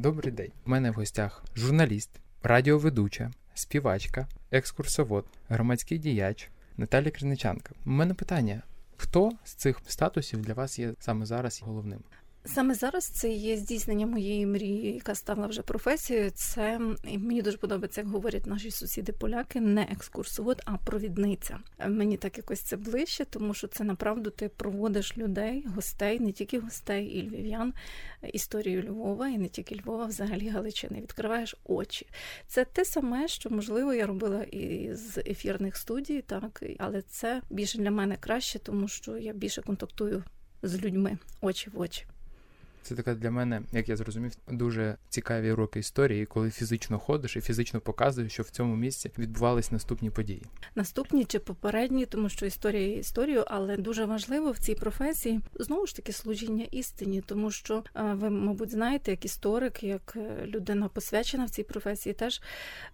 Добрий день. У мене в гостях журналіст, радіоведуча, співачка, екскурсовод, громадський діяч Наталія Криничанка. У мене питання: хто з цих статусів для вас є саме зараз головним? Саме зараз це є здійснення моєї мрії, яка стала вже професією. Це мені дуже подобається, як говорять наші сусіди-поляки, не екскурсовод, а провідниця. Мені так якось це ближче, тому що це направду ти проводиш людей, гостей, не тільки гостей і львів'ян, історію Львова, і не тільки Львова, взагалі Галичини. Відкриваєш очі. Це те саме, що можливо я робила і з ефірних студій, так але це більше для мене краще, тому що я більше контактую з людьми очі в очі. Це така для мене, як я зрозумів, дуже цікаві уроки історії, коли фізично ходиш і фізично показуєш, що в цьому місці відбувались наступні події. Наступні чи попередні, тому що історія є історію, але дуже важливо в цій професії знову ж таки служіння істині, тому що ви, мабуть, знаєте, як історик, як е, людина посвячена в цій професії, теж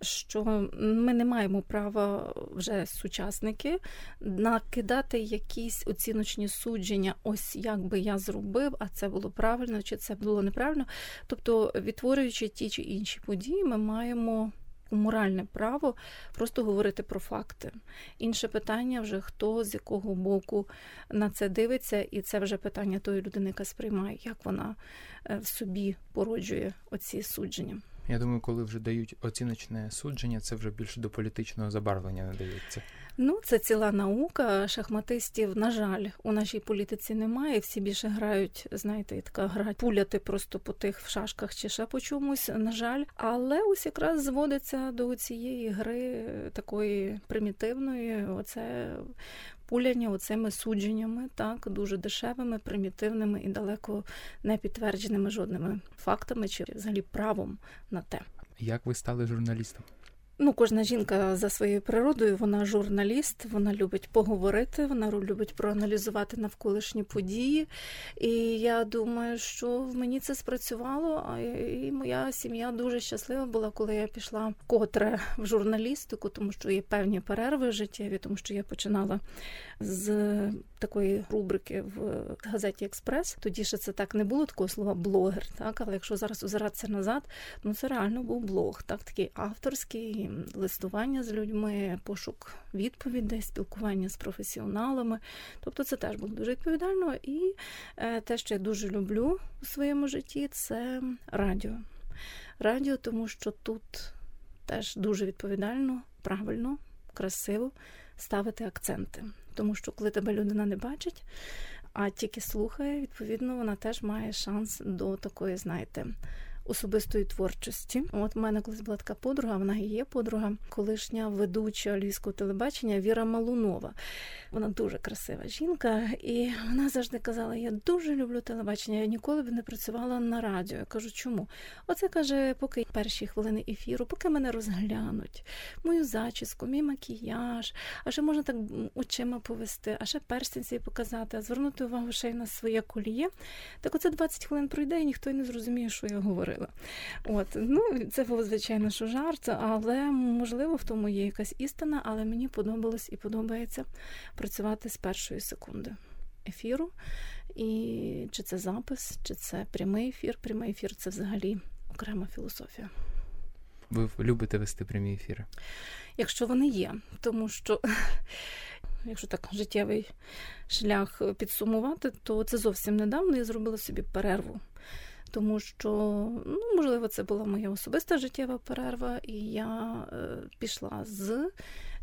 що ми не маємо права вже сучасники накидати якісь оціночні судження. Ось як би я зробив, а це було правильно правильно, чи це було неправильно. Тобто, відтворюючи ті чи інші події, ми маємо моральне право просто говорити про факти. Інше питання вже хто з якого боку на це дивиться, і це вже питання тої людини, яка сприймає, як вона е, в собі породжує оці судження. Я думаю, коли вже дають оціночне судження, це вже більше до політичного забарвлення надається. Ну, це ціла наука. Шахматистів, на жаль, у нашій політиці немає. Всі більше грають, знаєте, така гра пуляти просто по тих в шашках чи ще по чомусь, на жаль. Але ось якраз зводиться до цієї гри такої примітивної. Оце пуляння оцими судженнями, так дуже дешевими, примітивними і далеко не підтвердженими жодними фактами чи взагалі правом на те. Як ви стали журналістом? Ну, кожна жінка за своєю природою, вона журналіст, вона любить поговорити, вона любить проаналізувати навколишні події. І я думаю, що в мені це спрацювало. І моя сім'я дуже щаслива була, коли я пішла котре в журналістику, тому що є певні перерви життєві, тому що я починала з такої рубрики в газеті Експрес. Тоді ще це так не було такого слова блогер. Так, але якщо зараз озиратися назад, ну це реально був блог, так такий авторський листування з людьми, пошук відповідей, спілкування з професіоналами. Тобто це теж було дуже відповідально. І е, те, що я дуже люблю у своєму житті, це радіо. Радіо, тому що тут теж дуже відповідально, правильно, красиво ставити акценти. Тому що, коли тебе людина не бачить, а тільки слухає, відповідно, вона теж має шанс до такої, знаєте, особистої творчості. От в мене колись була така подруга, вона і є подруга, колишня ведуча львівського телебачення Віра Малунова. Вона дуже красива жінка, і вона завжди казала: Я дуже люблю телебачення, я ніколи б не працювала на радіо. Я кажу, чому? Оце каже, поки перші хвилини ефіру, поки мене розглянуть, мою зачіску, мій макіяж, а ще можна так очима повести, а ще перстень свій показати, а звернути увагу ще й на своє коліє. Так оце 20 хвилин пройде, і ніхто й не зрозуміє, що я говорила говорила. От, ну, Це був, звичайно, що жарт, але можливо в тому є якась істина, але мені подобалось і подобається працювати з першої секунди ефіру. І чи це запис, чи це прямий ефір. Прямий ефір це взагалі окрема філософія. Ви любите вести прямі ефіри? Якщо вони є, тому що. Якщо так життєвий шлях підсумувати, то це зовсім недавно я зробила собі перерву тому що, ну, можливо, це була моя особиста життєва перерва, і я е, пішла з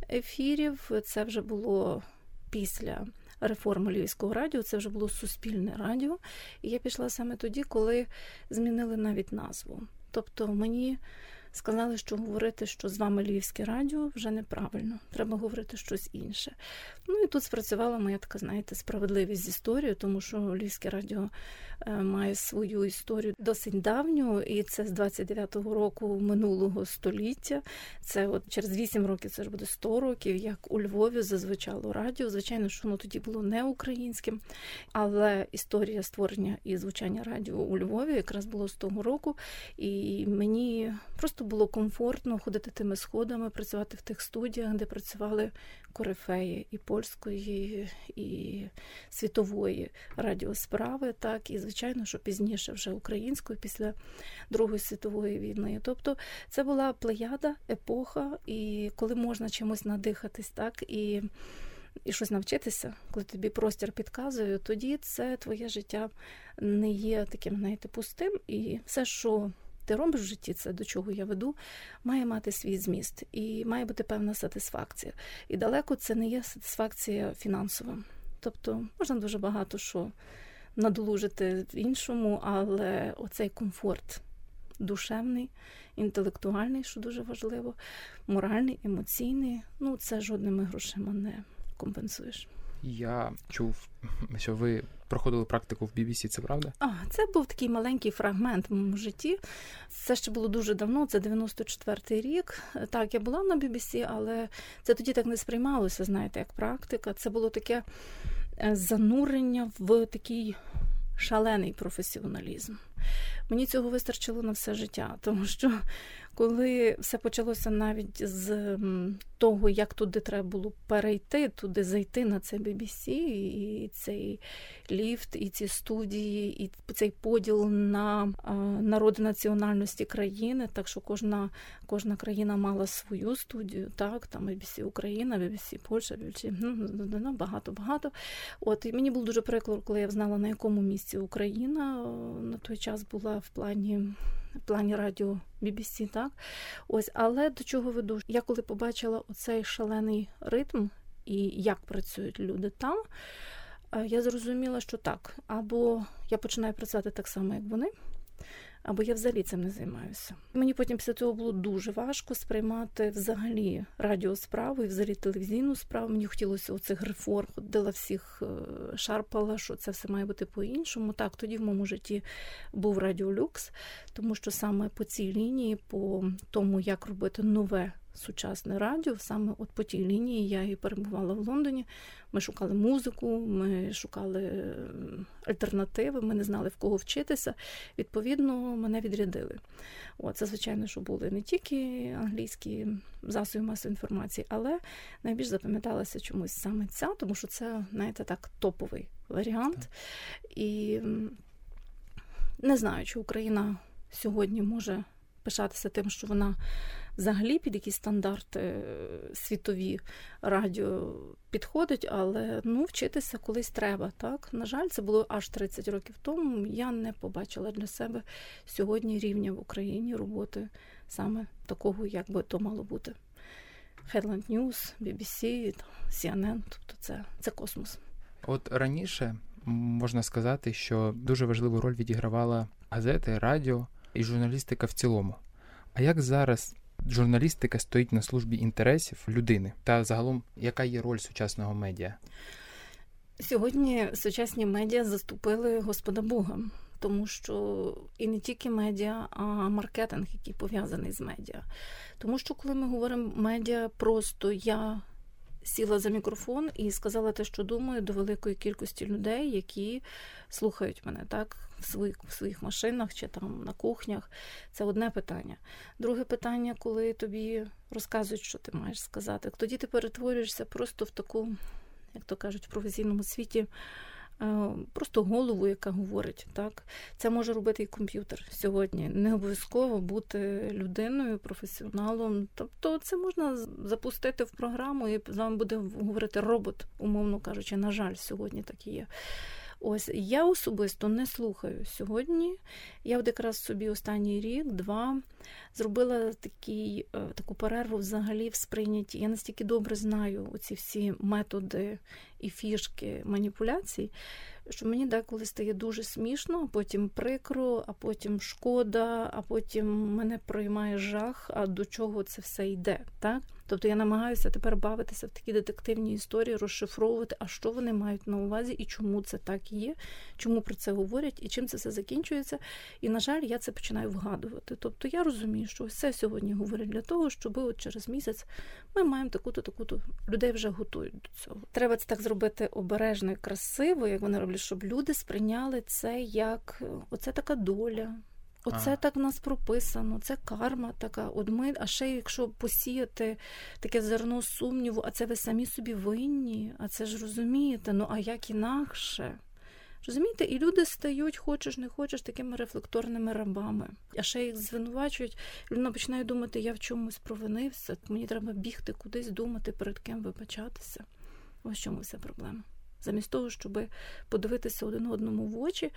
ефірів. Це вже було після. Реформи Львівського радіо, це вже було суспільне радіо, і я пішла саме тоді, коли змінили навіть назву. Тобто мені сказали, що говорити, що з вами Львівське радіо вже неправильно, треба говорити щось інше. Ну і тут спрацювала моя така, знаєте, справедливість з історією, тому що Львівське радіо Е, має свою історію досить давню, і це з 29-го року минулого століття. Це от через 8 років це ж буде 100 років, як у Львові зазвучало радіо. Звичайно, що воно тоді було не українським, але історія створення і звучання радіо у Львові якраз було з того року. І мені просто просто було комфортно ходити тими сходами, працювати в тих студіях, де працювали корифеї і польської, і світової радіосправи, так і звичайно, що пізніше вже української після Другої світової війни. Тобто це була плеяда, епоха, і коли можна чимось надихатись, так і. І щось навчитися, коли тобі простір підказує, тоді це твоє життя не є таким, знаєте, пустим. І все, що ти робиш в житті, це до чого я веду, має мати свій зміст і має бути певна сатисфакція. І далеко це не є сатисфакція фінансова. Тобто можна дуже багато що надолужити в іншому, але оцей комфорт душевний, інтелектуальний, що дуже важливо, моральний, емоційний ну це жодними грошима не компенсуєш. Я чув, що ви проходили практику в BBC, це правда? А, це був такий маленький фрагмент в моєму житті. Це ще було дуже давно, це 94-й рік. Так, я була на BBC, але це тоді так не сприймалося, знаєте, як практика. Це було таке е, занурення в такий шалений професіоналізм. Мені цього вистачило на все життя, тому що коли все почалося навіть з того, як туди треба було перейти, туди зайти на це BBC, і цей ліфт, і ці студії, і цей поділ на народи національності країни, так що кожна кожна країна мала свою студію, так, там BBC Україна, BBC Польща, BBC, ну, багато-багато. От, і мені було дуже прикладно, коли я знала, на якому місці Україна на той час була в плані в плані радіо BBC, так? Ось, але до чого веду? Я коли побачила оцей шалений ритм і як працюють люди там, е, я зрозуміла, що так, або я починаю працювати так само, як вони або я взагалі цим не займаюся. Мені потім після цього було дуже важко сприймати взагалі радіосправу і взагалі телевізійну справу. Мені хотілося оцих реформ, ходила всіх е, шарпала, що це все має бути по-іншому. Так, тоді в моєму житті був радіолюкс, тому що саме по цій лінії, по тому, як робити нове сучасне радіо. Саме от по тій лінії я і перебувала в Лондоні. Ми шукали музику, ми шукали альтернативи, ми не знали в кого вчитися. Відповідно, мене відрядили. От, Це, звичайно, що були не тільки англійські засоби масової інформації, але найбільш запам'яталася чомусь саме ця, тому що це, знаєте, так, топовий варіант. І не знаю, чи Україна сьогодні може пишатися тим, що вона взагалі під якісь стандарти е, світові радіо підходить, але ну, вчитися колись треба. Так? На жаль, це було аж 30 років тому. Я не побачила для себе сьогодні рівня в Україні роботи саме такого, як би то мало бути. Headline News, BBC, CNN, тобто це, це космос. От раніше можна сказати, що дуже важливу роль відігравала газети, радіо і журналістика в цілому. А як зараз журналістика стоїть на службі інтересів людини та загалом, яка є роль сучасного медіа? Сьогодні сучасні медіа заступили Господа Бога, тому що і не тільки медіа, а маркетинг, який пов'язаний з медіа. Тому що, коли ми говоримо медіа, просто я сіла за мікрофон і сказала те, що думаю, до великої кількості людей, які слухають мене так в своїх в своїх машинах чи там на кухнях. Це одне питання. Друге питання, коли тобі розказують, що ти маєш сказати. Тоді ти перетворюєшся просто в таку, як то кажуть, в професійному світі. Е, просто голову, яка говорить. Так? Це може робити і комп'ютер сьогодні. Не обов'язково бути людиною, професіоналом. Тобто це можна запустити в програму і з вами буде говорити робот, умовно кажучи, на жаль, сьогодні так і є. Ось я особисто не слухаю сьогодні. Я от якраз собі останній рік, два зробила такий, е, таку перерву взагалі в сприйнятті. Я настільки добре знаю оці всі методи і фішки маніпуляцій, що мені деколи стає дуже смішно, а потім прикро, а потім шкода, а потім мене проймає жах, а до чого це все йде. так? Тобто я намагаюся тепер бавитися в такі детективні історії, розшифровувати, а що вони мають на увазі і чому це так є, чому про це говорять, і чим це все закінчується. І, на жаль, я це починаю вгадувати. Тобто я розумію, що все сьогодні говорять для того, щоб от через місяць ми маємо таку-то, таку-то людей вже готують до цього. Треба це так зробити обережно і красиво, як вони роблять, щоб люди сприйняли це як оце така доля Оце а. так в нас прописано, це карма така. От ми, а ще якщо посіяти таке зерно сумніву, а це ви самі собі винні, а це ж розумієте, ну а як інакше? Розумієте, і люди стають, хочеш, не хочеш, такими рефлекторними рабами. А ще їх звинувачують. Людина починає думати, я в чомусь провинився, мені треба бігти кудись, думати, перед ким вибачатися. Ось чому вся проблема замість того, щоб подивитися один одному в очі.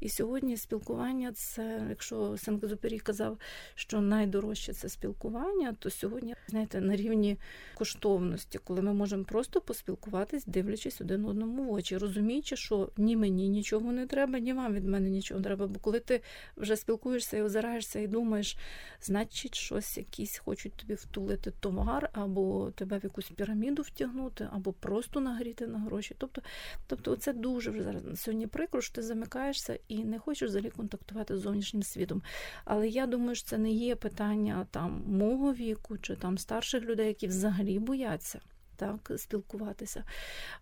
І сьогодні спілкування це, якщо Сен-Екзюпері казав, що найдорожче це спілкування, то сьогодні, знаєте, на рівні коштовності, коли ми можемо просто поспілкуватись, дивлячись один одному в очі, розуміючи, що ні мені нічого не треба, ні вам від мене нічого не треба. Бо коли ти вже спілкуєшся і озираєшся і думаєш, значить, щось якісь хочуть тобі втулити товар, або тебе в якусь піраміду втягнути, або просто нагріти на гроші. Тобто Тобто, це дуже вже зараз сьогодні прикро, що ти замикаєшся і не хочеш взагалі контактувати з зовнішнім світом. Але я думаю, що це не є питання там мого віку чи там старших людей, які взагалі бояться. Так, спілкуватися.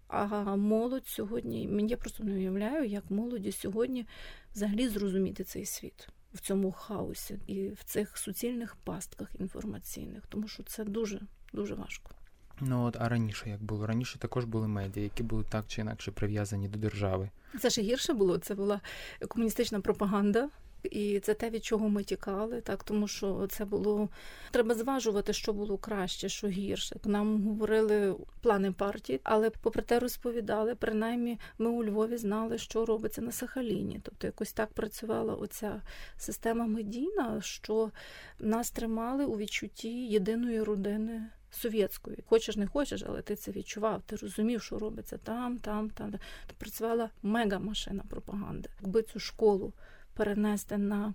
А молодь сьогодні, мені просто не уявляю, як молоді сьогодні взагалі зрозуміти цей світ в цьому хаосі і в цих суцільних пастках інформаційних, тому що це дуже дуже важко. Ну от а раніше як було? Раніше також були медіа, які були так чи інакше прив'язані до держави. Це ще гірше було. Це була комуністична пропаганда. І це те, від чого ми тікали, так тому що це було треба зважувати, що було краще, що гірше. Нам говорили плани партії, але попри те розповідали. Принаймні, ми у Львові знали, що робиться на Сахаліні. Тобто, якось так працювала оця система медійна, що нас тримали у відчутті єдиної родини совєтською. Хочеш, не хочеш, але ти це відчував, ти розумів, що робиться там, там, там. Ти працювала мега-машина пропаганди. Якби цю школу перенести на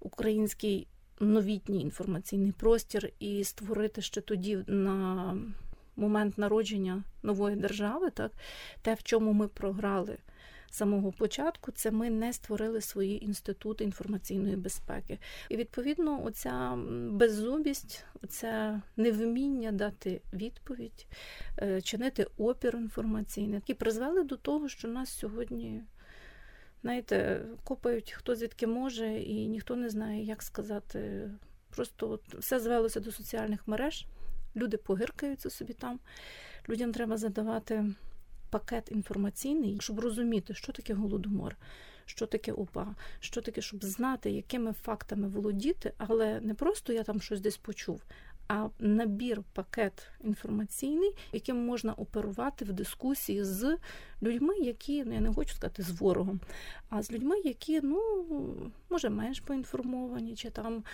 український новітній інформаційний простір і створити ще тоді на момент народження нової держави, так те, в чому ми програли самого початку, це ми не створили свої інститути інформаційної безпеки. І відповідно, оця беззубість, оце невміння дати відповідь, е, чинити опір інформаційний, які призвели до того, що нас сьогодні. Знаєте, копають хто звідки може, і ніхто не знає, як сказати. Просто от все звелося до соціальних мереж, люди погиркаються собі там. Людям треба задавати пакет інформаційний, щоб розуміти, що таке голодомор, що таке УПА, що таке, щоб знати, якими фактами володіти, але не просто я там щось десь почув. А набір, пакет інформаційний, яким можна оперувати в дискусії з людьми, які ну я не хочу сказати з ворогом, а з людьми, які ну може менш поінформовані, чи там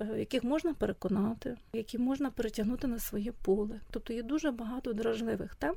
е, яких можна переконати, які можна перетягнути на своє поле. Тобто є дуже багато дражливих тем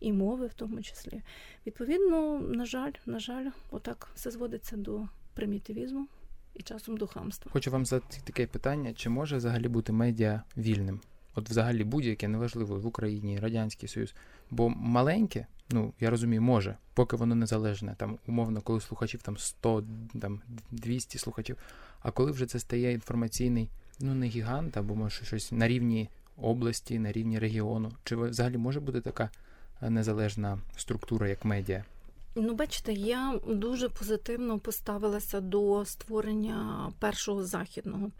і мови в тому числі. Відповідно, на жаль, на жаль, отак все зводиться до примітивізму і часом до хамства. Хочу вам задати таке питання: чи може взагалі бути медіа вільним? От, взагалі, будь-яке неважливо в Україні, Радянський Союз, бо маленьке, ну я розумію, може, поки воно незалежне, там умовно, коли слухачів там 100, там 200 слухачів. А коли вже це стає інформаційний, ну не гігант, або може щось на рівні області, на рівні регіону, чи взагалі може бути така незалежна структура як медіа? Ну, бачите, я дуже позитивно поставилася до створення першого західного.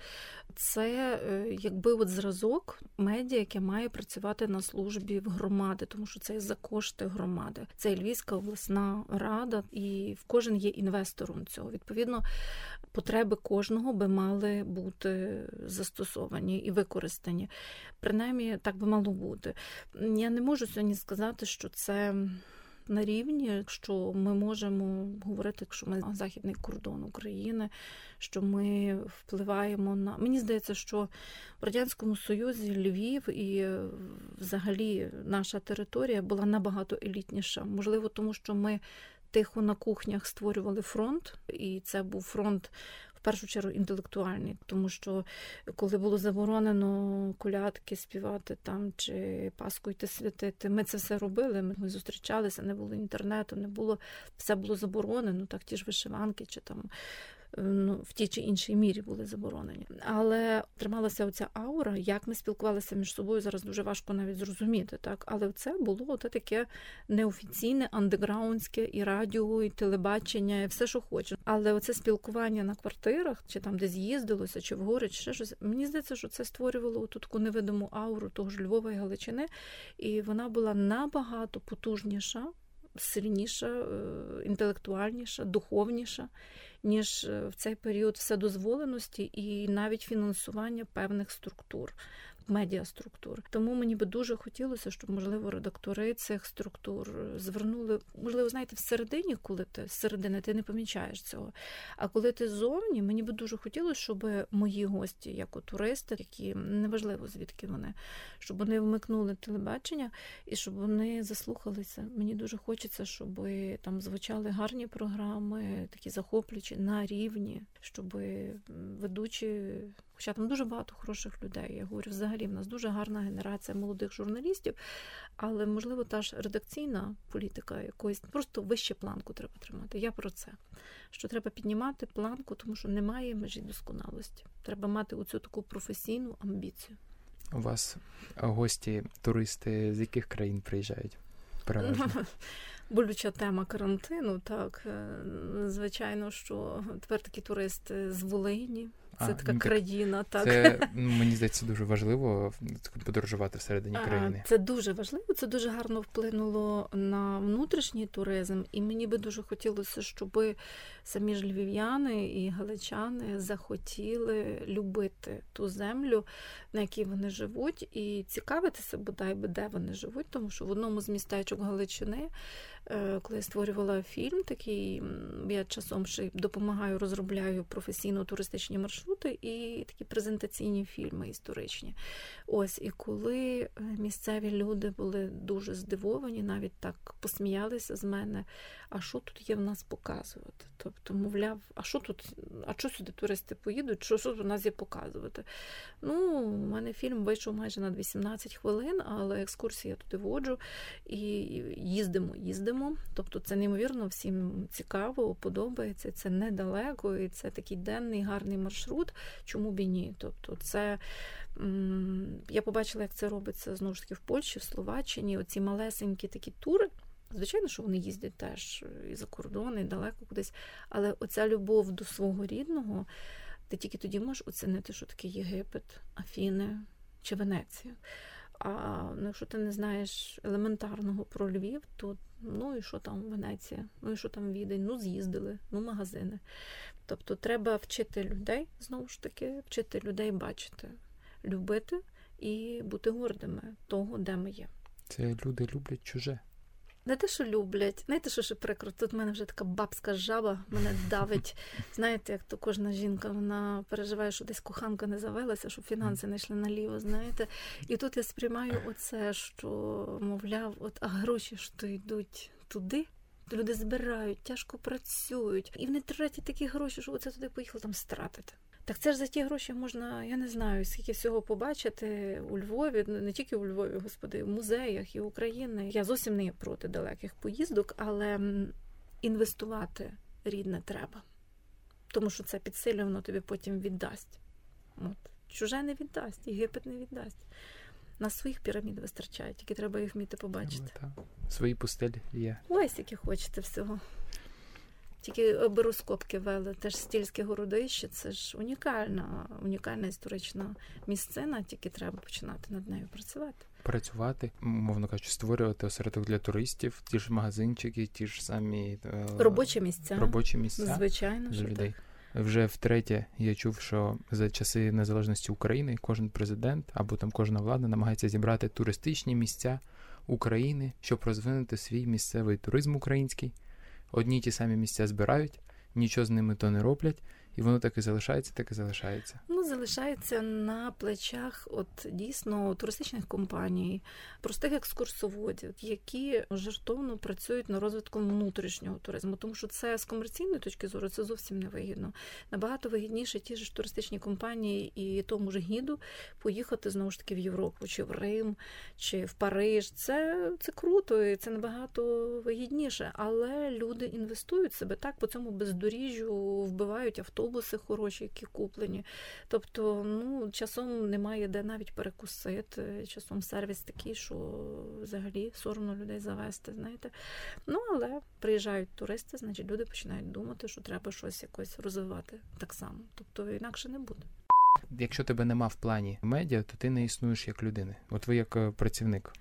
Це е, якби от зразок медіа, яке має працювати на службі в громади, тому що це за кошти громади. Це Львівська обласна рада, і в кожен є інвестором цього. Відповідно, потреби кожного би мали бути застосовані і використані. Принаймні, так би мало бути. Я не можу сьогодні сказати, що це на рівні, що ми можемо говорити, що ми західний кордон України, що ми впливаємо на мені здається, що в радянському союзі Львів і взагалі наша територія була набагато елітніша. Можливо, тому що ми тихо на кухнях створювали фронт, і це був фронт першу чергу інтелектуальні, тому що коли було заборонено колядки співати там чи Паску йти святити, ми це все робили. Ми зустрічалися, не було інтернету, не було все було заборонено. Так ті ж вишиванки чи там ну, в тій чи іншій мірі були заборонені. Але трималася оця аура, як ми спілкувалися між собою, зараз дуже важко навіть зрозуміти. так. Але це було таке неофіційне, андеграундське і радіо, і телебачення, і все, що хоче. Але оце спілкування на квартирах, чи там десь їздилося, чи в гори, чи ще щось. Мені здається, що це створювало ту таку невидиму ауру того ж Львова і Галичини, і вона була набагато потужніша. Сильніша, е, інтелектуальніша, духовніша, ніж е, в цей період вседозволеності і навіть фінансування певних структур медіаструктур. Тому мені би дуже хотілося, щоб, можливо, редактори цих структур звернули, можливо, знаєте, всередині, коли ти зсередини ти не помічаєш цього. А коли ти ззовні, мені би дуже хотілося, щоб мої гості, як туристи, які неважливо звідки вони, щоб вони вмикнули телебачення і щоб вони заслухалися. Мені дуже хочеться, щоб там звучали гарні програми, такі захоплюючі на рівні, щоб ведучі Хоча там дуже багато хороших людей. Я говорю, взагалі в нас дуже гарна генерація молодих журналістів, але, можливо, та ж редакційна політика якоїсь просто вище планку треба тримати. Я про це. Що треба піднімати планку, тому що немає межі досконалості. Треба мати оцю таку професійну амбіцію. У вас гості, туристи з яких країн приїжджають? Переважно? Болюча тема карантину, так. Е, звичайно, що тепер такі туристи з Волині. Це а, така країна, так. Це мені здається дуже важливо подорожувати всередині країни. Це дуже важливо, це дуже гарно вплинуло на внутрішній туризм, і мені би дуже хотілося, щоб самі ж львів'яни і галичани захотіли любити ту землю, на якій вони живуть, і цікавитися бодай би, де вони живуть, тому що в одному з містечок Галичини. Е, коли я створювала фільм, такий я часом ще допомагаю, розробляю професійно туристичні маршрути і такі презентаційні фільми історичні. Ось і коли е, місцеві люди були дуже здивовані, навіть так посміялися з мене. А що тут є в нас показувати? Тобто, мовляв, а що тут, а що сюди туристи поїдуть? Що що тут у нас є показувати? Ну, у мене фільм вийшов майже на 18 хвилин, але екскурсії я туди воджу і їздимо, їздимо. Тобто, це неймовірно всім цікаво, подобається. Це недалеко, і це такий денний гарний маршрут. Чому б і ні? Тобто, це. Я побачила, як це робиться знову ж таки в Польщі, в Словаччині. Оці малесенькі такі тури. Звичайно, що вони їздять теж і за кордон, і далеко кудись. Але оця любов до свого рідного, ти тільки тоді можеш оцінити, що таке Єгипет, Афіни чи Венеція. А ну, якщо ти не знаєш елементарного про Львів, то ну і що там Венеція, ну і що там Відень, ну з'їздили, ну магазини. Тобто треба вчити людей, знову ж таки, вчити людей бачити, любити і бути гордими того, де ми є. Це люди люблять чуже. Не те, що люблять, знаєте, що ще прикро? Тут в мене вже така бабська жаба, мене давить. Знаєте, як то кожна жінка вона переживає, що десь коханка не завелася, щоб фінанси не йшли наліво. Знаєте, і тут я сприймаю оце, що мовляв, от а гроші ж то йдуть туди. Люди збирають, тяжко працюють, і вони тратять такі гроші, що оце туди поїхали там стратити. Так це ж за ті гроші можна, я не знаю, скільки всього побачити у Львові, не тільки у Львові, господи, в музеях і України. Я зовсім не проти далеких поїздок, але інвестувати рідне треба. Тому що це підсилює, воно тобі потім віддасть. От. Чуже не віддасть, Єгипет не віддасть. На своїх пірамід вистачає, тільки треба їх вміти побачити. Свої пустелі є. Ось які хочете всього. Тільки беру скобки вели, теж стільське городище, це ж унікальна, унікальна історична місцина, тільки треба починати над нею працювати. Працювати, мовно кажучи, створювати осередок для туристів, ті ж магазинчики, ті ж самі е, робочі місця. Робочі місця Звичайно, для людей. Так. Вже втретє я чув, що за часи незалежності України кожен президент або там кожна влада намагається зібрати туристичні місця України, щоб розвинути свій місцевий туризм український одні й ті самі місця збирають, нічого з ними то не роблять, і воно так і залишається, так і залишається. Ну, залишається на плечах, от дійсно туристичних компаній, простих екскурсоводів, які жертовно працюють на розвитком внутрішнього туризму, тому що це з комерційної точки зору це зовсім не вигідно. Набагато вигідніше ті ж туристичні компанії і тому ж гіду поїхати знову ж таки в Європу, чи в Рим, чи в Париж. Це це круто, і це набагато вигідніше. Але люди інвестують себе так по цьому бездоріжжю, вбивають авто автобуси хороші, які куплені. Тобто, ну часом немає де навіть перекусити. Часом сервіс такий, що взагалі соромно людей завести. Знаєте, ну але приїжджають туристи, значить люди починають думати, що треба щось якось розвивати так само. Тобто інакше не буде. Якщо тебе нема в плані медіа, то ти не існуєш як людини. От ви як е, працівник.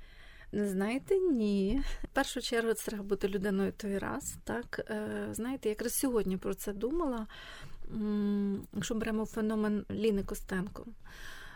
Знаєте, ні. В першу чергу це треба бути людиною той раз. Так, е, знаєте, якраз сьогодні про це думала. Якщо беремо феномен Ліни Костенко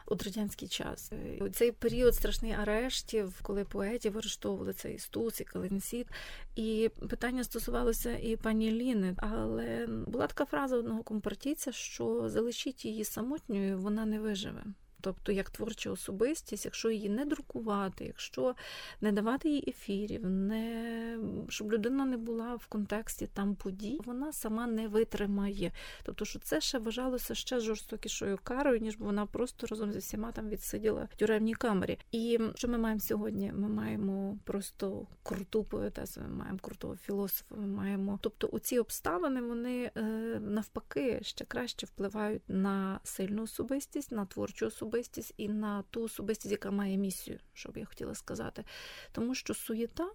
от радянський час. У цей період страшних арештів, коли поетів арештовували цей Стус і Каленсіт. І питання стосувалося і пані Ліни, але була така фраза одного компартійця, що залишіть її самотньою, вона не виживе. Тобто, як творча особистість, якщо її не друкувати, якщо не давати їй ефірів, не щоб людина не була в контексті там подій, вона сама не витримає. Тобто, що це ще вважалося ще жорстокішою карою, ніж вона просто разом зі всіма там відсиділа в тюремній камері. І що ми маємо сьогодні? Ми маємо просто круту поетесу, ми маємо крутого філософа. Ми маємо, тобто, у ці обставини вони е, навпаки ще краще впливають на сильну особистість, на творчу особистість особистість і на ту особистість, яка має місію, що б я хотіла сказати. Тому що суєта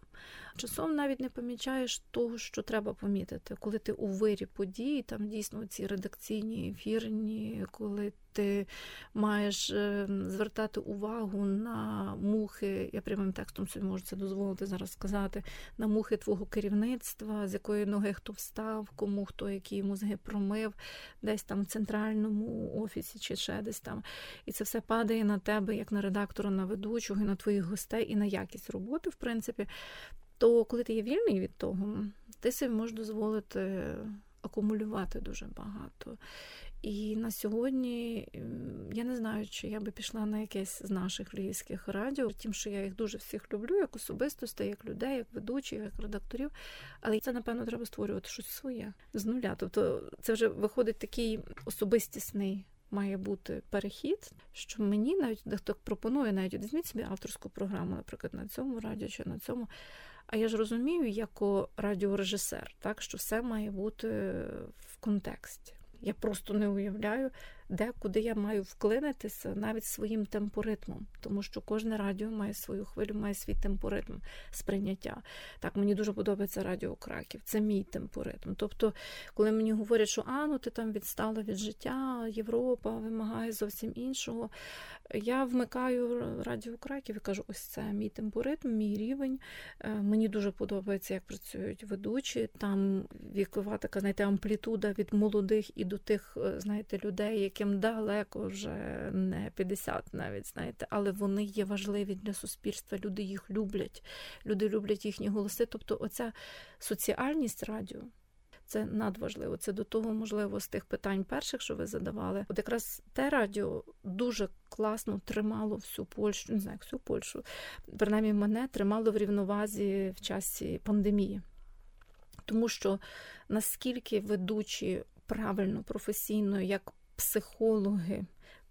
часом навіть не помічаєш того, що треба помітити, коли ти у вирі подій, там дійсно ці редакційні ефірні, коли ти маєш е, звертати увагу на мухи, я прямим текстом собі можу це дозволити зараз сказати, на мухи твого керівництва, з якої ноги хто встав, кому хто які мозги промив, десь там в центральному офісі чи ще десь там. І це все падає на тебе, як на редактора, на ведучого, і на твоїх гостей, і на якість роботи, в принципі. То коли ти є вільний від того, ти собі можеш дозволити акумулювати дуже багато. І на сьогодні я не знаю, чи я би пішла на якесь з наших львівських радіо, тим, що я їх дуже всіх люблю, як особистостей, як людей, як ведучих, як редакторів. Але це, напевно, треба створювати щось своє з нуля. Тобто це вже виходить такий особистісний. Має бути перехід, що мені навіть дехто пропонує, навіть візьміть собі авторську програму, наприклад, на цьому радіо чи на цьому. А я ж розумію, як радіорежисер, так що все має бути в контексті. Я просто не уявляю, де куди я маю вклинитися навіть своїм темпоритмом, тому що кожне радіо має свою хвилю, має свій темпоритм сприйняття. Так, мені дуже подобається Радіо Краків, це мій темпоритм. Тобто, коли мені говорять, що а, ну ти там відстала від життя, Європа вимагає зовсім іншого. Я вмикаю Радіо Краків і кажу, ось це мій темпоритм, мій рівень. Е, мені дуже подобається, як працюють ведучі. Там вікова така знаєте, амплітуда від молодих і до тих, е, знаєте, людей, яким далеко вже не 50 навіть, знаєте, але вони є важливі для суспільства. Люди їх люблять, люди люблять їхні голоси. Тобто, оця соціальність радіо. Це надважливо. Це до того, можливо, з тих питань перших, що ви задавали. От якраз те радіо дуже класно тримало всю Польщу, не знаю, всю Польщу, принаймні мене тримало в рівновазі в часі пандемії. Тому що наскільки ведучі правильно, професійно, як психологи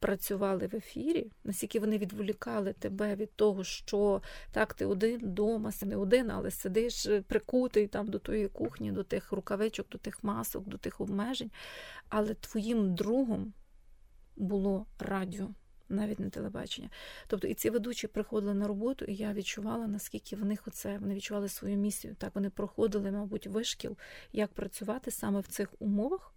працювали в ефірі, наскільки вони відволікали тебе від того, що так, ти один вдома, не один, але сидиш е, прикутий там до тої кухні, до тих рукавичок, до тих масок, до тих обмежень. Але твоїм другом було радіо. Навіть не телебачення. Тобто і ці ведучі приходили на роботу, і я відчувала, наскільки в них оце вони відчували свою місію. Так вони проходили, мабуть, вишкіл, як працювати саме в цих умовах,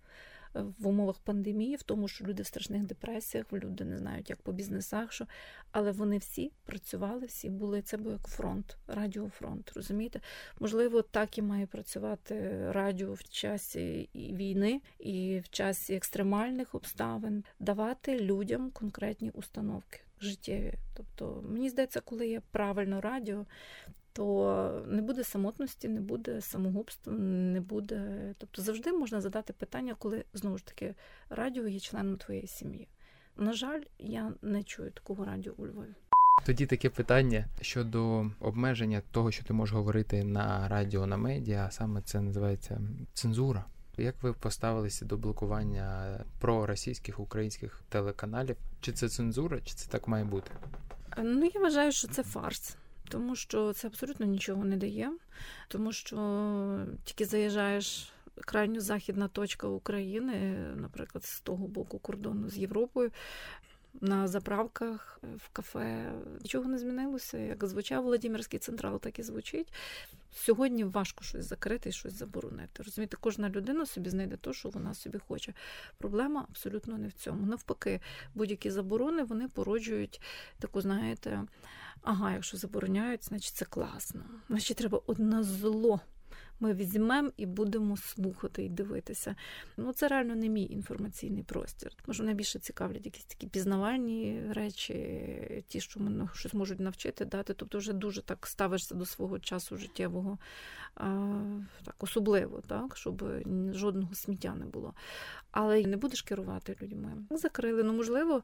в умовах пандемії, в тому, що люди в страшних депресіях, люди не знають, як по бізнесах, що але вони всі працювали, всі були це був як фронт, радіофронт. Розумієте? Можливо, так і має працювати радіо в часі війни і в часі екстремальних обставин, давати людям конкретні установки життєві. Тобто, мені здається, коли є правильно радіо, то не буде самотності, не буде самогубства, не буде. Тобто завжди можна задати питання, коли знову ж таки радіо є членом твоєї сім'ї. На жаль, я не чую такого радіо у Львові. Тоді таке питання щодо обмеження того, що ти можеш говорити на радіо, на медіа, а саме це називається цензура. Як ви поставилися до блокування проросійських українських телеканалів? Чи це цензура, чи це так має бути? Ну я вважаю, що це фарс тому що це абсолютно нічого не дає, тому що тільки заїжджаєш крайньо західна точка України, наприклад, з того боку кордону з Європою на заправках, е, в кафе. Нічого не змінилося. Як звучав Владимирський централ, так і звучить. Сьогодні важко щось закрити і щось заборонити. Розумієте, кожна людина собі знайде те, що вона собі хоче. Проблема абсолютно не в цьому. Навпаки, будь-які заборони вони породжують таку, знаєте, ага, якщо забороняють, значить це класно. Значить, треба одне зло ми візьмемо і будемо слухати і дивитися. Ну це реально не мій інформаційний простір. Може, мене більше цікавлять якісь такі пізнавальні речі, ті, що мене щось можуть навчити, дати. Тобто, вже дуже так ставишся до свого часу життєвого так особливо, так, щоб жодного сміття не було. Але не будеш керувати людьми. Закрили. Ну, можливо,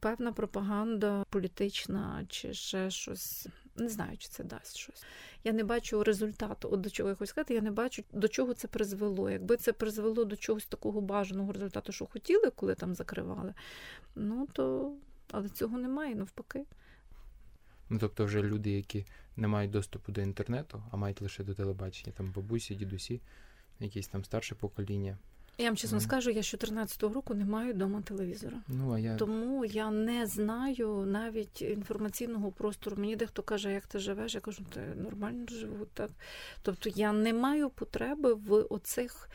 певна пропаганда політична чи ще щось. Не знаю, чи це дасть щось. Я не бачу результату. От до чого я хочу сказати, я не бачу, до чого це призвело. Якби це призвело до чогось такого бажаного результату, що хотіли, коли там закривали, ну то але цього немає, навпаки. Ну, тобто, вже люди, які не мають доступу до інтернету, а мають лише до телебачення, там бабусі, дідусі, якісь там старше покоління. Я вам чесно mm. скажу, я з 14-го року не маю вдома телевізора. Ну, а я... Тому я не знаю навіть інформаційного простору. Мені дехто каже, як ти живеш, я кажу, ти нормально живу. так. Тобто я не маю потреби в оцих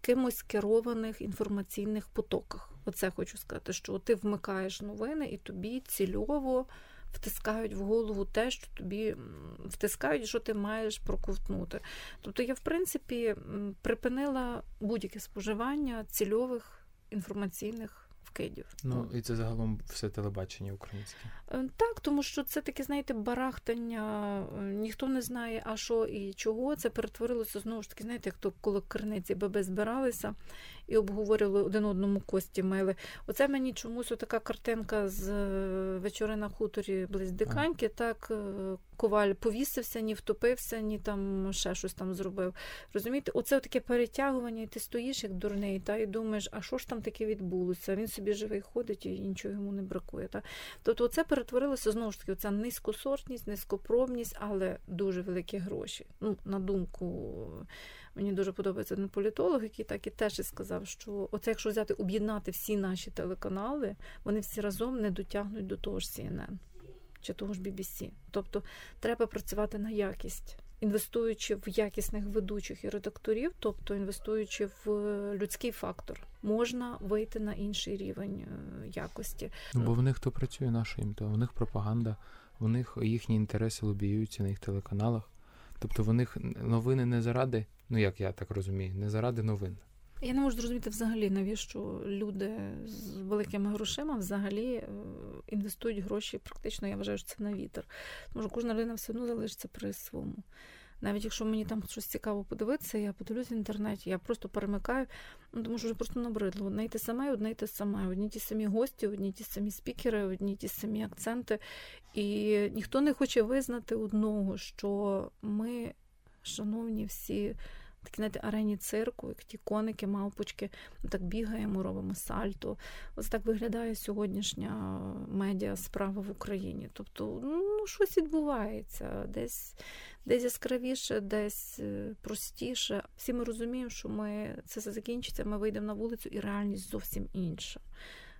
кимось керованих інформаційних потоках. Оце хочу сказати, що ти вмикаєш новини і тобі цільово втискають в голову те, що тобі втискають, що ти маєш проковтнути. Тобто я, в принципі, припинила будь-яке споживання цільових інформаційних вкидів. Ну і це загалом все телебачення українське. Е, так, тому що це таке, знаєте, барахтання, е, ніхто не знає, а що і чого. Це перетворилося знову ж таки, знаєте, як то коло криниці баби збиралися і обговорювали один одному кості мили. Оце мені чомусь така картинка з е, вечори на хуторі близь диканьки, так коваль повісився, ні втопився, ні там ще щось там зробив. Розумієте, оце таке перетягування, і ти стоїш як дурний, та і думаєш, а що ж там таке відбулося? Він собі живий ходить і нічого йому не бракує. Та? Тобто, це перетворилося знову ж таки оця низькосортність, низькопробність, але дуже великі гроші. Ну, На думку, мені дуже подобається один політолог, який так і теж і сказав, що оце, якщо взяти об'єднати всі наші телеканали, вони всі разом не дотягнуть до того ж CNN чи того ж BBC. Тобто треба працювати на якість. Інвестуючи в якісних ведучих і редакторів, тобто інвестуючи в людський фактор, можна вийти на інший рівень е, якості. Ну, бо в них хто працює нашим, то у них пропаганда, у них їхні інтереси лобіюються на їх телеканалах. Тобто в них новини не заради, ну як я так розумію, не заради новин. Я не можу зрозуміти взагалі, навіщо люди з великими грошима взагалі е, інвестують гроші. Практично я вважаю, що це на вітер. Тому що кожна людина все одно залишиться при своєму. Навіть якщо мені там щось цікаво подивитися, я подивлюся в інтернеті, я просто перемикаю, ну тому що вже просто набридло. Одне й те саме, одне й те саме. Одні ті самі гості, одні ті самі спікери, одні ті самі акценти. І ніхто не хоче визнати одного, що ми, шановні всі такі знаєте, арені цирку, як ті коники, мавпочки, так бігаємо, робимо сальто. Ось так виглядає сьогоднішня медіа справа в Україні. Тобто, ну, щось відбувається, десь десь яскравіше, десь е, простіше. Всі ми розуміємо, що ми це все закінчиться, ми вийдемо на вулицю, і реальність зовсім інша.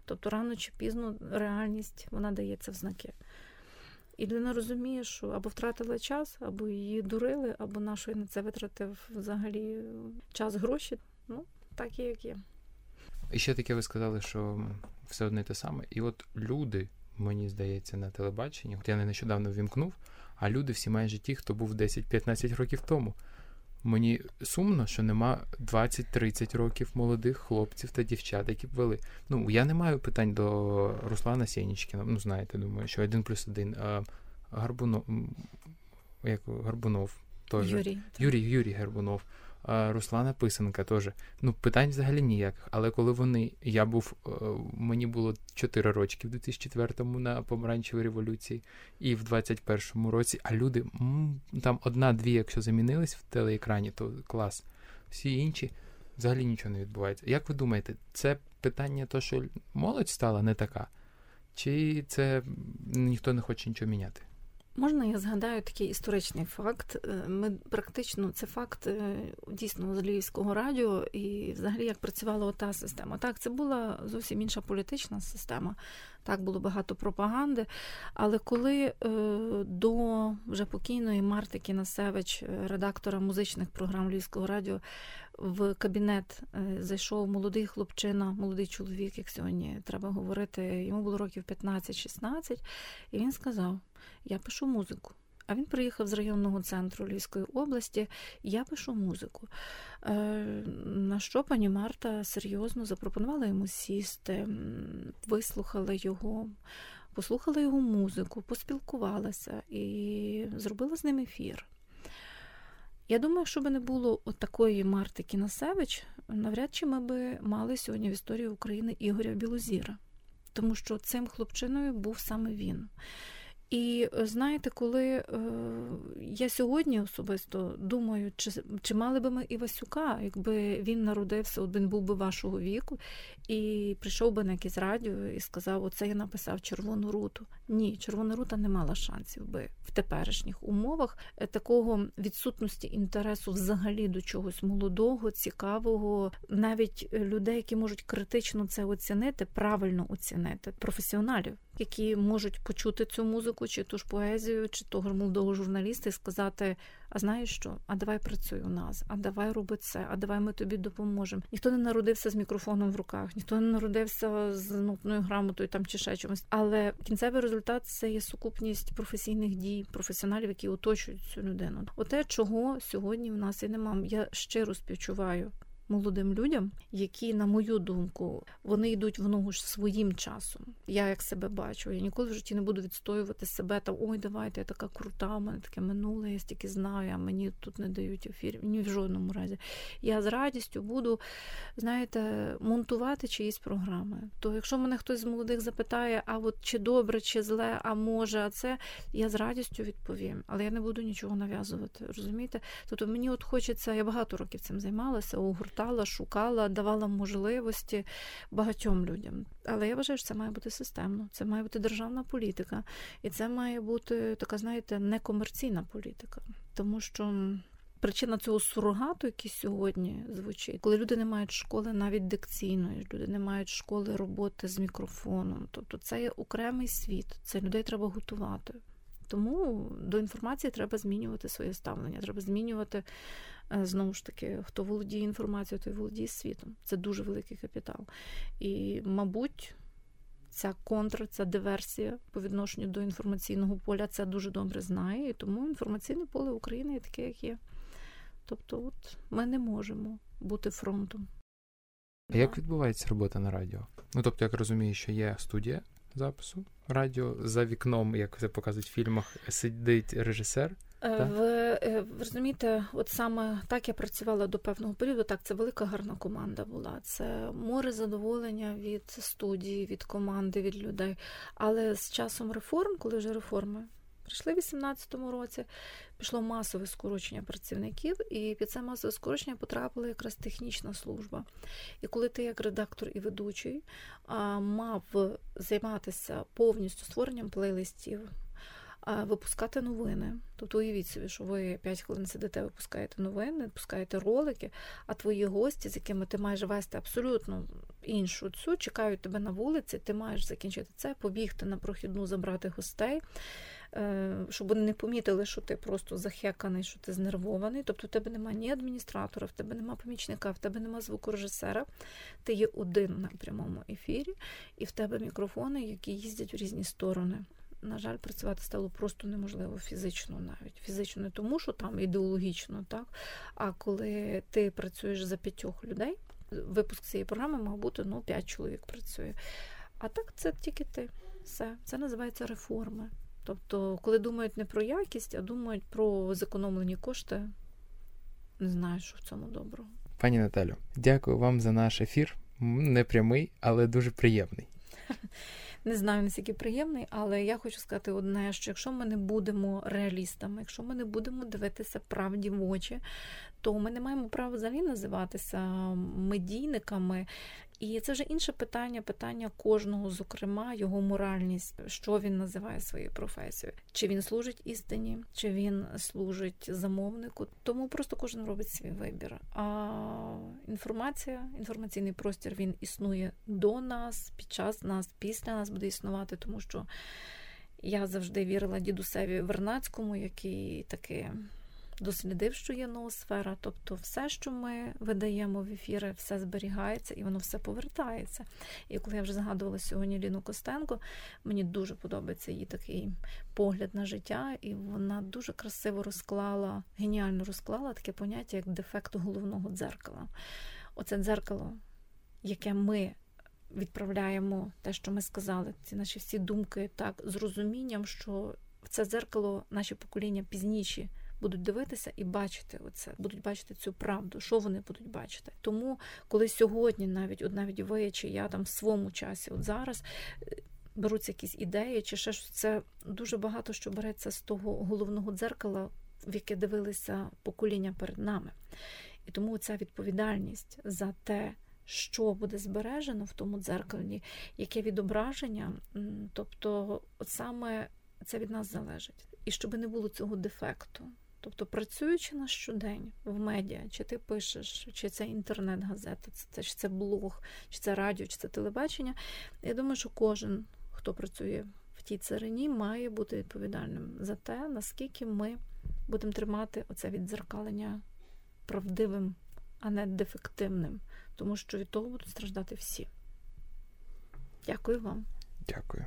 Тобто, рано чи пізно реальність вона дається в знаки. І людина розуміє, що або втратила час, або її дурили, або на що на це витратив взагалі час, гроші. Ну, так і як є. І ще таке ви сказали, що все одне те саме. І от люди, мені здається, на телебаченні, от я не нещодавно вімкнув, а люди всі майже ті, хто був 10-15 років тому. Мені сумно, що нема 20-30 років молодих хлопців та дівчат, які б вели. Ну, я не маю питань до Руслана Сєнічкіна. Ну, знаєте, думаю, що один плюс один. А Гарбунов, як Гарбунов теж. Юрій. Юрій Юрій Гарбунов. Руслана Писанка теж. Ну, питань взагалі ніяких. Але коли вони. Я був, е, мені було 4 рочки в 2004-му на помаранчевій революції, і в 21-му році, а люди там одна-дві, якщо замінились в телеекрані, то клас. Всі інші взагалі нічого не відбувається. Як ви думаєте, це питання, то, що молодь стала не така? Чи це ніхто не хоче нічого міняти? Можна я згадаю такий історичний факт? Е, ми практично це факт е, дійсно з Львівського радіо, і взагалі як працювала ота система. Так, це була зовсім інша політична система. Так було багато пропаганди. Але коли е, до вже покійної Марти Кінасевич, редактора музичних програм Львівського радіо, в кабінет зайшов молодий хлопчина, молодий чоловік, як сьогодні треба говорити, йому було років 15-16, і він сказав. Я пишу музику. А він приїхав з районного центру Львівської області, я пишу музику. Е, на що пані Марта серйозно запропонувала йому сісти, вислухала його, послухала його музику, поспілкувалася і зробила з ним ефір. Я думаю, що би не було такої Марти Кінасевич, навряд чи ми би мали сьогодні в історії України Ігоря Білозіра, тому що цим хлопчиною був саме він. І е, знаєте, коли е, я сьогодні особисто думаю, чи чи мали би ми Івасюка, якби він народився, от він був би вашого віку, і прийшов би на якесь радіо і сказав: Оце я написав червону руту. Ні, червона рута не мала шансів би в теперішніх умовах е, такого відсутності інтересу взагалі до чогось молодого, цікавого, навіть людей, які можуть критично це оцінити, правильно оцінити професіоналів які можуть почути цю музику, чи ту ж поезію, чи того молодого журналіста і сказати: а знаєш що? А давай працюй у нас, а давай роби це, а давай ми тобі допоможемо. Ніхто не народився з мікрофоном в руках, ніхто не народився з нотною грамотою там чи ще чомусь. Але кінцевий результат це є сукупність професійних дій, професіоналів, які оточують цю людину. Оте, чого сьогодні в нас і немає. Я щиро співчуваю молодим людям, які, на мою думку, вони йдуть в ногу ж своїм часом. Я як себе бачу, я ніколи в житті не буду відстоювати себе там ой, давайте, я така крута, у мене таке минуле, я стільки знаю, а мені тут не дають ефір. Ні в жодному разі. Я з радістю буду, знаєте, монтувати чиїсь програми. То якщо мене хтось з молодих запитає, а от чи добре, чи зле, а може, а це я з радістю відповім, але я не буду нічого нав'язувати. Розумієте? Тобто мені от хочеться, я багато років цим займалася, гуртала, шукала, давала можливості багатьом людям. Але я вважаю, що це має бути системно, це має бути державна політика, і це має бути така, знаєте, некомерційна політика, тому що. Причина цього сурогату, який сьогодні звучить, коли люди не мають школи навіть дикційної, люди не мають школи роботи з мікрофоном. Тобто це є окремий світ, це людей треба готувати. Тому до інформації треба змінювати своє ставлення, треба змінювати знову ж таки, хто володіє інформацією, той володіє світом. Це дуже великий капітал. І, мабуть, ця контра, ця диверсія по відношенню до інформаційного поля це дуже добре знає, і тому інформаційне поле України є таке, як є. Тобто, от ми не можемо бути фронтом. А як відбувається робота на радіо? Ну тобто, як розумію, що є студія запису радіо за вікном, як це показують в фільмах, сидить режисер. Е, ви, е, ви розумієте, от саме так я працювала до певного періоду. Так, це велика гарна команда була. Це море задоволення від студії, від команди, від людей. Але з часом реформ, коли вже реформи прийшли в 2018 році, пішло масове скорочення працівників, і під це масове скорочення потрапила якраз технічна служба. І коли ти, як редактор і ведучий, мав займатися повністю створенням плейлистів випускати новини. Тобто уявіть собі, що ви 5 хвилин сидите, випускаєте новини, пускаєте ролики, а твої гості, з якими ти маєш вести абсолютно іншу цю, чекають тебе на вулиці, ти маєш закінчити це, побігти на прохідну, забрати гостей. Е, щоб вони не помітили, що ти просто захеканий, що ти знервований. Тобто в тебе немає ні адміністратора, в тебе немає помічника, в тебе немає звукорежисера, ти є один на прямому ефірі, і в тебе мікрофони, які їздять в різні сторони на жаль, працювати стало просто неможливо фізично навіть. Фізично не тому, що там ідеологічно, так, а коли ти працюєш за п'ятьох людей, випуск цієї програми мав бути ну, п'ять чоловік працює. А так це тільки ти. Все. Це називається реформи. Тобто, коли думають не про якість, а думають про зекономлені кошти, не знаю, що в цьому доброго. Пані Наталю, дякую вам за наш ефір. Не прямий, але дуже приємний. Не знаю, наскільки приємний, але я хочу сказати одне: що якщо ми не будемо реалістами, якщо ми не будемо дивитися правді в очі, то ми не маємо права взагалі називатися медійниками І це вже інше питання, питання кожного, зокрема, його моральність, що він називає своєю професією, чи він служить істині, чи він служить замовнику. Тому просто кожен робить свій вибір. А інформація, інформаційний простір він існує до нас, під час нас, після нас буде існувати, тому що я завжди вірила дідусеві Вернацькому, який таки дослідив, що є ноосфера. Тобто, все, що ми видаємо в ефіри, все зберігається і воно все повертається. І коли я вже згадувала сьогодні Ліну Костенко, мені дуже подобається її такий погляд на життя, і вона дуже красиво розклала, геніально розклала таке поняття, як дефект головного дзеркала. Оце дзеркало, яке ми відправляємо те, що ми сказали, ці наші всі думки так з розумінням, що в це дзеркало наші покоління пізніші будуть дивитися і бачити оце, будуть бачити цю правду, що вони будуть бачити. Тому, коли сьогодні, навіть от навіть ви чи я там в своєму часі, от зараз. Е, беруться якісь ідеї, чи ще ж це дуже багато що береться з того головного дзеркала, в яке дивилися покоління перед нами. І тому ця відповідальність за те, що буде збережено в тому дзеркалі, яке відображення, тобто, от саме це від нас залежить. І щоб не було цього дефекту. Тобто, працюючи на щодень в медіа, чи ти пишеш, чи це інтернет-газета, чи це блог, чи це радіо, чи це телебачення, я думаю, що кожен, хто працює в тій царині, має бути відповідальним за те, наскільки ми будемо тримати оце віддзеркалення правдивим, а не дефективним, тому що від того будуть страждати всі. Дякую вам. Дякую.